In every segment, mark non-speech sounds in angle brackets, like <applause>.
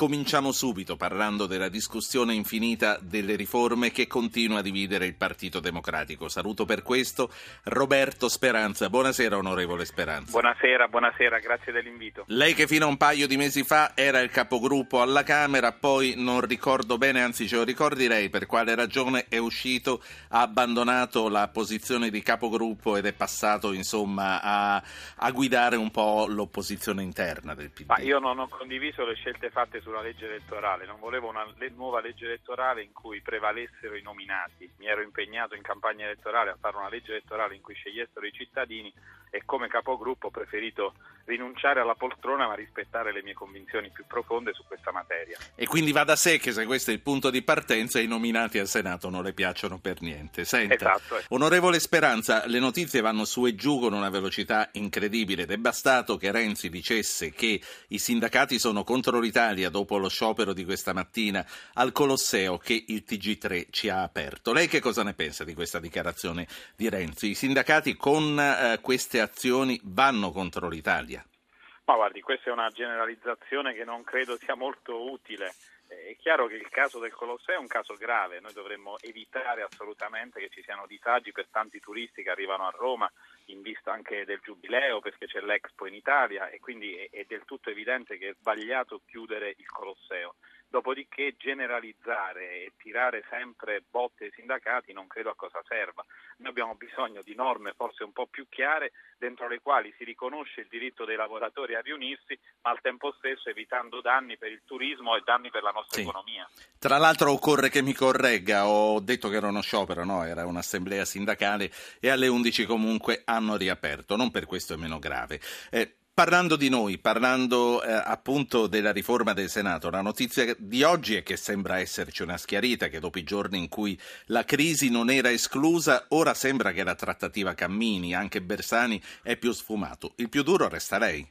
Cominciamo subito parlando della discussione infinita delle riforme che continua a dividere il Partito Democratico. Saluto per questo Roberto Speranza. Buonasera onorevole Speranza. Buonasera, buonasera, grazie dell'invito. Lei che fino a un paio di mesi fa era il capogruppo alla Camera, poi non ricordo bene, anzi ce lo ricordi lei per quale ragione è uscito, ha abbandonato la posizione di capogruppo ed è passato insomma a, a guidare un po' l'opposizione interna del PD. Ma io non ho condiviso le scelte fatte sulla legge elettorale, non volevo una le- nuova legge elettorale in cui prevalessero i nominati. Mi ero impegnato in campagna elettorale a fare una legge elettorale in cui scegliessero i cittadini e come capogruppo ho preferito rinunciare alla poltrona ma rispettare le mie convinzioni più profonde su questa materia. E quindi va da sé che se questo è il punto di partenza i nominati al Senato non le piacciono per niente. Senta, Esatto, eh. onorevole Speranza, le notizie vanno su e giù con una velocità incredibile ed è bastato che Renzi dicesse che i sindacati sono contro l'Italia dopo lo sciopero di questa mattina al Colosseo che il TG3 ci ha aperto. Lei che cosa ne pensa di questa dichiarazione di Renzi? I sindacati con eh, queste azioni vanno contro l'Italia? Ma guardi, questa è una generalizzazione che non credo sia molto utile. È chiaro che il caso del Colosseo è un caso grave, noi dovremmo evitare assolutamente che ci siano disagi per tanti turisti che arrivano a Roma in vista anche del Giubileo perché c'è l'Expo in Italia e quindi è del tutto evidente che è sbagliato chiudere il Colosseo. Dopodiché generalizzare e tirare sempre botte ai sindacati non credo a cosa serva. Noi abbiamo bisogno di norme forse un po' più chiare dentro le quali si riconosce il diritto dei lavoratori a riunirsi, ma al tempo stesso evitando danni per il turismo e danni per la nostra Sì. economia. Tra l'altro occorre che mi corregga, ho detto che era uno sciopero, no, era un'assemblea sindacale e alle 11 comunque hanno riaperto, non per questo è meno grave. Eh, Parlando di noi, parlando eh, appunto della riforma del Senato, la notizia di oggi è che sembra esserci una schiarita che dopo i giorni in cui la crisi non era esclusa, ora sembra che la trattativa cammini, anche Bersani è più sfumato. Il più duro resta lei.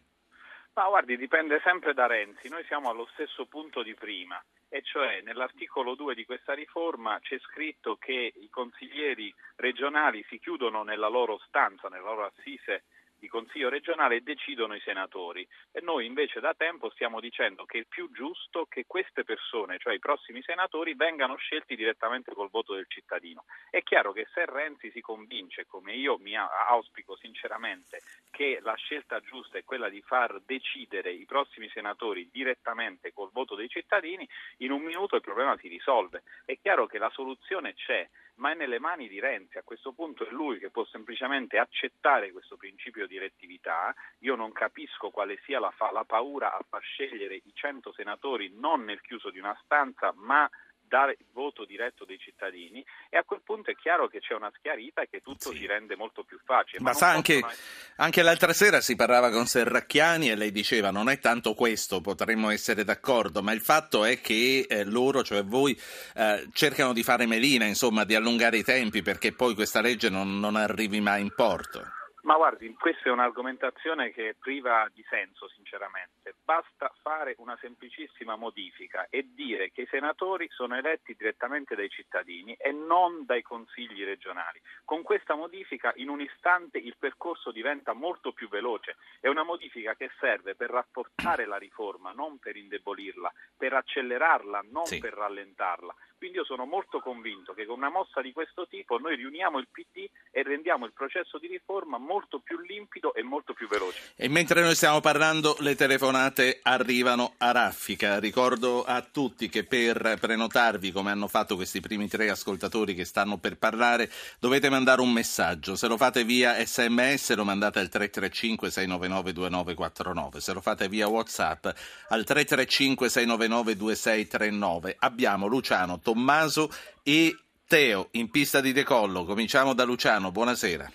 Ma guardi, dipende sempre da Renzi. Noi siamo allo stesso punto di prima, e cioè nell'articolo 2 di questa riforma c'è scritto che i consiglieri regionali si chiudono nella loro stanza, nella loro assise di consiglio regionale decidono i senatori. E noi invece da tempo stiamo dicendo che è più giusto che queste persone, cioè i prossimi senatori, vengano scelti direttamente col voto del cittadino. È chiaro che se Renzi si convince, come io mi auspico sinceramente, che la scelta giusta è quella di far decidere i prossimi senatori direttamente col voto dei cittadini, in un minuto il problema si risolve. È chiaro che la soluzione c'è, ma è nelle mani di Renzi. A questo punto è lui che può semplicemente accettare questo principio di rettività. Io non capisco quale sia la, fa- la paura a far scegliere i 100 senatori non nel chiuso di una stanza, ma dare il voto diretto dei cittadini e a quel punto è chiaro che c'è una schiarita e che tutto Sì. si rende molto più facile. Ma non sa, anche, possono- anche l'altra sera si parlava con Serracchiani e lei diceva non è tanto questo, potremmo essere d'accordo, ma il fatto è che eh, loro, cioè voi, eh, cercano di fare melina, insomma, di allungare i tempi perché poi questa legge non, non arrivi mai in porto. Ma guardi, questa è un'argomentazione che è priva di senso, sinceramente. Basta fare una semplicissima modifica e dire che i senatori sono eletti direttamente dai cittadini e non dai consigli regionali. Con questa modifica in un istante il percorso diventa molto più veloce. È una modifica che serve per rafforzare la riforma, non per indebolirla, per accelerarla, non Sì. per rallentarla. Quindi io sono molto convinto che con una mossa di questo tipo noi riuniamo il PD e rendiamo il processo di riforma molto più limpido e molto più veloce. E mentre noi stiamo parlando, le telefonate arrivano a raffica. Ricordo a tutti che per prenotarvi, come hanno fatto questi primi tre ascoltatori che stanno per parlare, dovete mandare un messaggio. Se lo fate via sms lo mandate al 335-699-2949. Se lo fate via WhatsApp al 335-699-2639. Abbiamo Luciano, Tommaso e Teo in pista di decollo. Cominciamo da Luciano. Buonasera.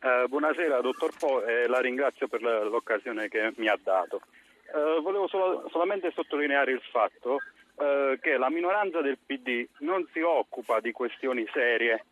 Eh, buonasera dottor Po e la ringrazio per l'occasione che mi ha dato. Eh, volevo solo- solamente sottolineare il fatto eh, che la minoranza del PD non si occupa di questioni serie,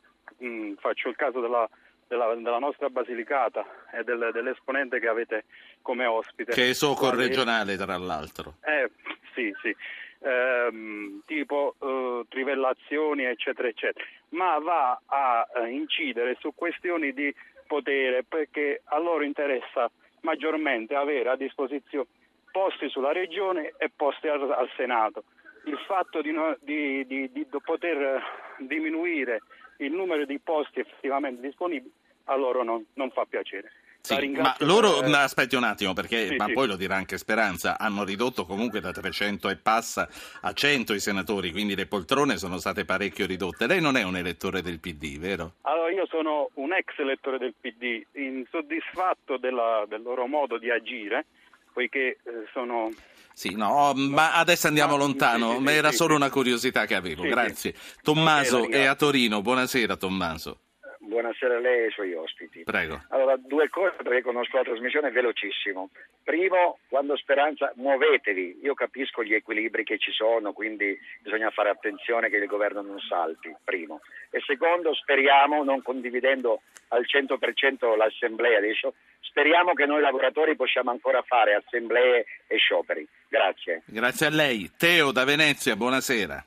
Mm, faccio il caso della della, della nostra Basilicata e del, dell'esponente che avete come ospite. Che è soccorregionale, tra l'altro. Eh, sì, sì. Ehm, tipo eh, trivellazioni, eccetera, eccetera. Ma va a eh, incidere su questioni di potere perché a loro interessa maggiormente avere a disposizione posti sulla regione e posti al, al Senato. Il fatto di, no, di, di, di poter diminuire il numero di posti effettivamente disponibili a loro non, non fa piacere. Sì, ma loro, per... aspetti un attimo, perché, Sì, ma sì. poi lo dirà anche Speranza, hanno ridotto comunque da 300 e passa a 100 i senatori, quindi le poltrone sono state parecchio ridotte. Lei non è un elettore del PD, vero? Allora, io sono un ex elettore del PD, insoddisfatto della- del loro modo di agire, poiché eh, sono... Sì, no, ma adesso andiamo No, lontano, ma era solo una curiosità che avevo, grazie. Tommaso è a. Torino, buonasera Tommaso, Buonasera a lei e ai suoi ospiti. prego. Allora, due cose perché conosco la trasmissione velocissimo. Primo, quando Speranza, muovetevi. Io capisco gli equilibri che ci sono, quindi bisogna fare attenzione che il governo non salti, primo. E secondo, speriamo, non condividendo al 100% l'assemblea adesso, speriamo che noi lavoratori possiamo ancora fare assemblee e scioperi. Grazie. Grazie a lei. Teo da Venezia, buonasera.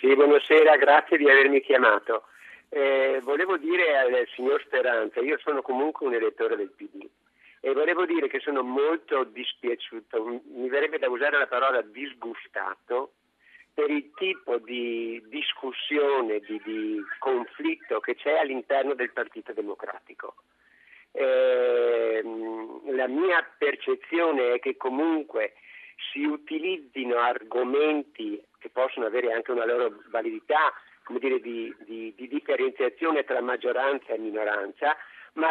Sì, buonasera, grazie di avermi chiamato. Eh, volevo dire al signor Speranza, io sono comunque un elettore del PD e volevo dire che sono molto dispiaciuto, mi verrebbe da usare la parola disgustato per il tipo di discussione, di, di conflitto che c'è all'interno del Partito Democratico. Ehm, la mia percezione è che comunque si utilizzino argomenti che possono avere anche una loro validità, dire, di, di- di differenziazione tra maggioranza e minoranza, ma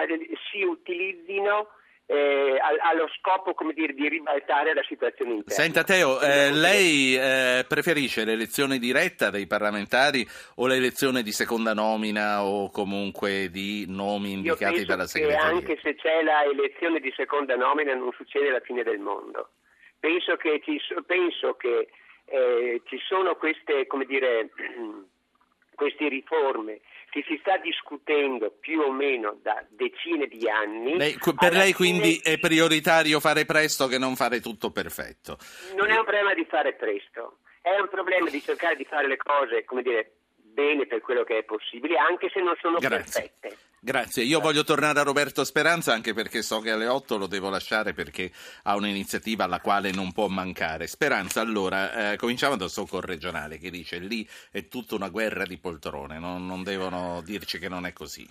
si utilizzino eh, al- allo scopo come dire, di ribaltare la situazione interna. Senta Teo, eh, lei eh, preferisce l'elezione diretta dei parlamentari o l'elezione di seconda nomina o comunque di nomi indicati dalla segreteria? anche se c'è la elezione di seconda nomina non succede la fine del mondo. Penso che ci, so- penso che, eh, ci sono queste, come dire, <clears throat> queste riforme che si sta discutendo più o meno da decine di anni. Lei- per lei fine quindi è prioritario fare presto che non fare tutto perfetto. Non è un problema di fare presto, è un problema di cercare di fare le cose, come dire, bene per quello che è possibile, anche se non sono Grazie. perfette. Grazie, io voglio tornare a Roberto Speranza anche perché so che alle 8 lo devo lasciare perché ha un'iniziativa alla quale non può mancare. Speranza, allora, eh, cominciamo dal soccorregionale che dice lì è tutta una guerra di poltrone, non, non devono dirci che non è così.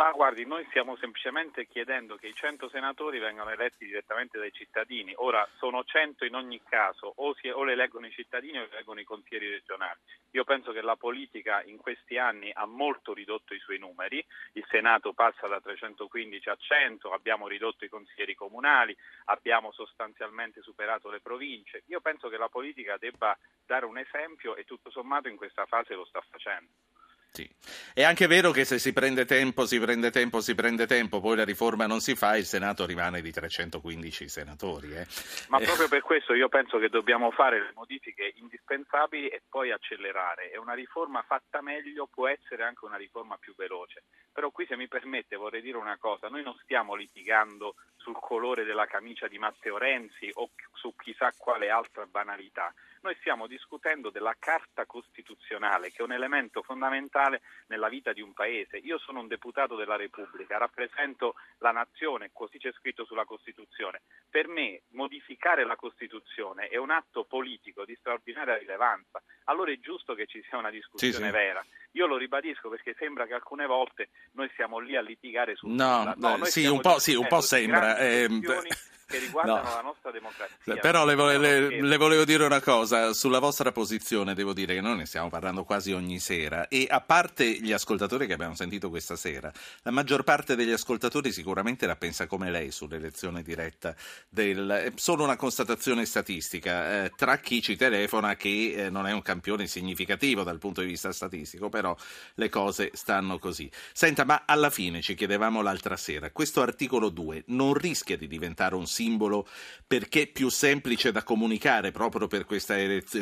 Ma guardi, noi stiamo semplicemente chiedendo che i 100 senatori vengano eletti direttamente dai cittadini. Ora sono 100 in ogni caso, o, si, o le eleggono i cittadini o le eleggono i consiglieri regionali. Io penso che la politica in questi anni ha molto ridotto i suoi numeri, il Senato passa da 315 a 100, abbiamo ridotto i consiglieri comunali, abbiamo sostanzialmente superato le province. Io penso che la politica debba dare un esempio e tutto sommato in questa fase lo sta facendo. Sì. È anche vero che se si prende tempo, si prende tempo, si prende tempo, poi la riforma non si fa, il Senato rimane di 315 senatori. eh. Ma Eh, proprio per questo io penso che dobbiamo fare le modifiche indispensabili e poi accelerare. E una riforma fatta meglio può essere anche una riforma più veloce. Però qui se mi permette vorrei dire una cosa, noi non stiamo litigando sul colore della camicia di Matteo Renzi o su chissà quale altra banalità. Noi stiamo discutendo della Carta Costituzionale, che è un elemento fondamentale nella vita di un paese. Io sono un deputato della Repubblica, rappresento la nazione, così c'è scritto sulla Costituzione. Per me modificare la Costituzione è un atto politico di straordinaria rilevanza. Allora è giusto che ci sia una discussione Sì, sì. vera. Io lo ribadisco perché sembra che alcune volte noi siamo lì a litigare su No, eh, noi sì, un po', sì, un po' sembra, ehm, questioni che riguardano no. la nostra democrazia. Però le, vole- le- le volevo dire una cosa, sulla vostra posizione devo dire che noi ne stiamo parlando quasi ogni sera e a parte gli ascoltatori che abbiamo sentito questa sera, la maggior parte degli ascoltatori sicuramente la pensa come lei sull'elezione diretta del... È solo una constatazione statistica, eh, tra chi ci telefona che eh, non è un campione significativo dal punto di vista statistico, però le cose stanno così. Senta, ma alla fine ci chiedevamo l'altra sera, questo articolo 2 non rischia di diventare un simbolo perché più semplice da comunicare proprio per questa,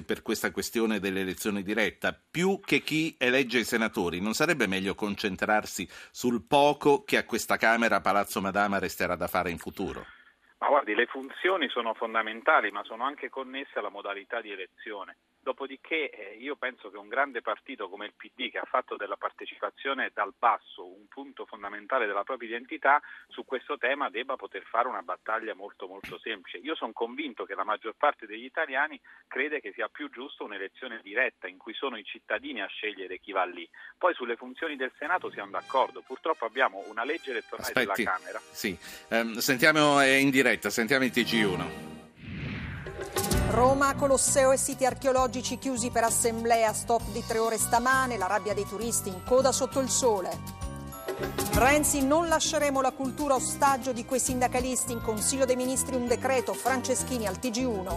per questa questione dell'elezione diretta, più che chi elegge i senatori. Non sarebbe meglio concentrarsi sul poco che a questa Camera Palazzo Madama resterà da fare in futuro? Ma guardi, le funzioni sono fondamentali, ma sono anche connesse alla modalità di elezione. Dopodiché eh, io penso che un grande partito come il PD, che ha fatto della partecipazione dal basso un punto fondamentale della propria identità, su questo tema debba poter fare una battaglia molto molto semplice. Io sono convinto che la maggior parte degli italiani crede che sia più giusto un'elezione diretta in cui sono i cittadini a scegliere chi va lì. Poi sulle funzioni del Senato siamo d'accordo. Purtroppo abbiamo una legge elettorale Aspetti. della Camera. Sì, Ehm, sentiamo eh, in diretta, sentiamo il TG1. Roma, Colosseo e siti archeologici chiusi per assemblea, stop di tre ore stamane, la rabbia dei turisti in coda sotto il sole. Renzi, non lasceremo la cultura ostaggio di quei sindacalisti, in Consiglio dei Ministri un decreto, Franceschini al TG1.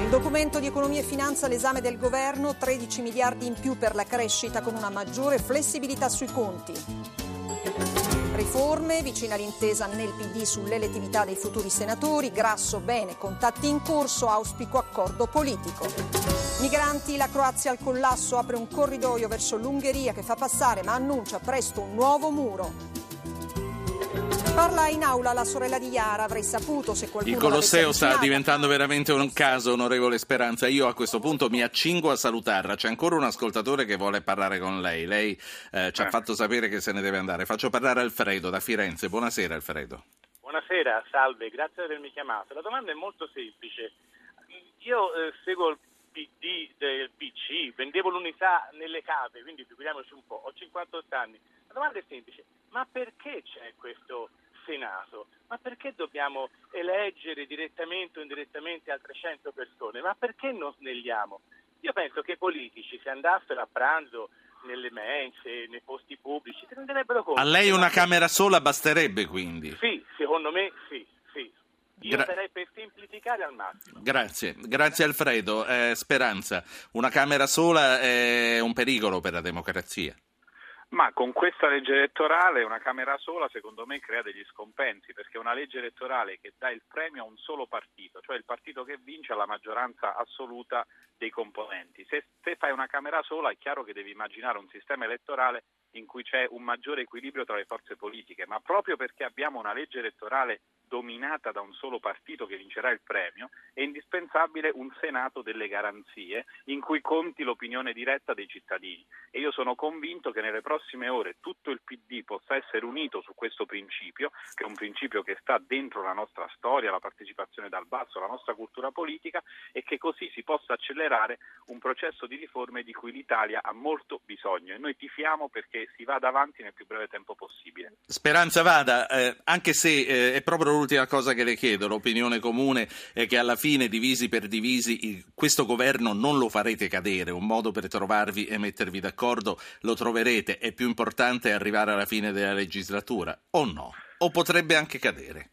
Il documento di economia e finanza all'esame del governo, 13 miliardi in più per la crescita con una maggiore flessibilità sui conti. Riforme, vicina all'intesa nel PD sull'elettività dei futuri senatori, Grasso bene, contatti in corso, auspico accordo politico. Migranti, la Croazia al collasso, apre un corridoio verso l'Ungheria che fa passare ma annuncia presto un nuovo muro. Parla in aula la sorella di Iara, avrei saputo se qualcuno Il Colosseo sta diventando veramente un caso, onorevole Speranza. Io a questo punto mi accingo a salutarla. C'è ancora un ascoltatore che vuole parlare con lei. Lei eh, ci ha Eh. fatto sapere che se ne deve andare. Faccio parlare Alfredo da Firenze. Buonasera Alfredo. Buonasera, salve, grazie di avermi chiamato. La domanda è molto semplice. Io eh, seguo il PD del PC, vendevo l'unità nelle cave, quindi figuriamoci un po', ho 58 anni. La domanda è semplice, ma perché c'è questo Senato? Ma perché dobbiamo eleggere direttamente o indirettamente altre 100 persone? Ma perché non snelliamo? Io penso che i politici, se andassero a pranzo nelle mense, nei posti pubblici, si renderebbero conto. A lei una camera sola basterebbe quindi. Sì, secondo me sì, sì. Io Gra- sarei per semplificare al massimo. Grazie, grazie Alfredo. Eh, Speranza, una camera sola è un pericolo per la democrazia. Ma con questa legge elettorale una Camera sola secondo me crea degli scompensi perché una legge elettorale che dà il premio a un solo partito, cioè il partito che vince ha la maggioranza assoluta dei componenti. Se, se fai una Camera sola è chiaro che devi immaginare un sistema elettorale in cui c'è un maggiore equilibrio tra le forze politiche, ma proprio perché abbiamo una legge elettorale dominata da un solo partito che vincerà il premio, è indispensabile un Senato delle garanzie in cui conti l'opinione diretta dei cittadini. E io sono convinto che nelle prossime ore tutto il PD possa essere unito su questo principio, che è un principio che sta dentro la nostra storia, la partecipazione dal basso, la nostra cultura politica, e che così si possa accelerare un processo di riforme di cui l'Italia ha molto bisogno. E noi tifiamo perché si vada avanti nel più breve tempo possibile. Speranza vada, eh, anche se eh, è proprio l'ultima cosa che le chiedo, l'opinione comune è che alla fine, divisi per divisi, questo governo non lo farete cadere, un modo per trovarvi e mettervi d'accordo lo troverete, è più importante arrivare alla fine della legislatura, o no? O potrebbe anche cadere?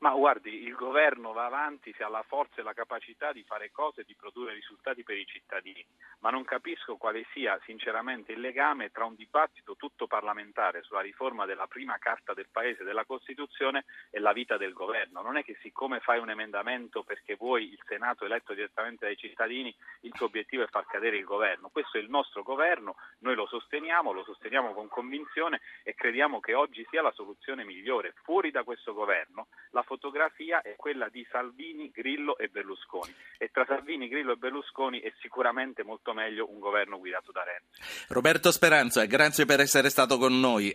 Ma guardi, il governo va avanti se ha la forza e la capacità di fare cose e di produrre risultati per i cittadini, ma non capisco quale sia sinceramente il legame tra un dibattito tutto parlamentare sulla riforma della prima carta del Paese, della Costituzione, e la vita del governo. Non è che siccome fai un emendamento perché vuoi il Senato eletto direttamente dai cittadini, il tuo obiettivo è far cadere il governo. Questo è il nostro governo, noi lo sosteniamo, lo sosteniamo con convinzione e crediamo che oggi sia la soluzione migliore. Fuori da questo governo la fotografia è quella di Salvini, Grillo e Berlusconi e tra Salvini, Grillo e Berlusconi è sicuramente molto meglio un governo guidato da Renzi. Roberto Speranza, grazie per essere stato con noi.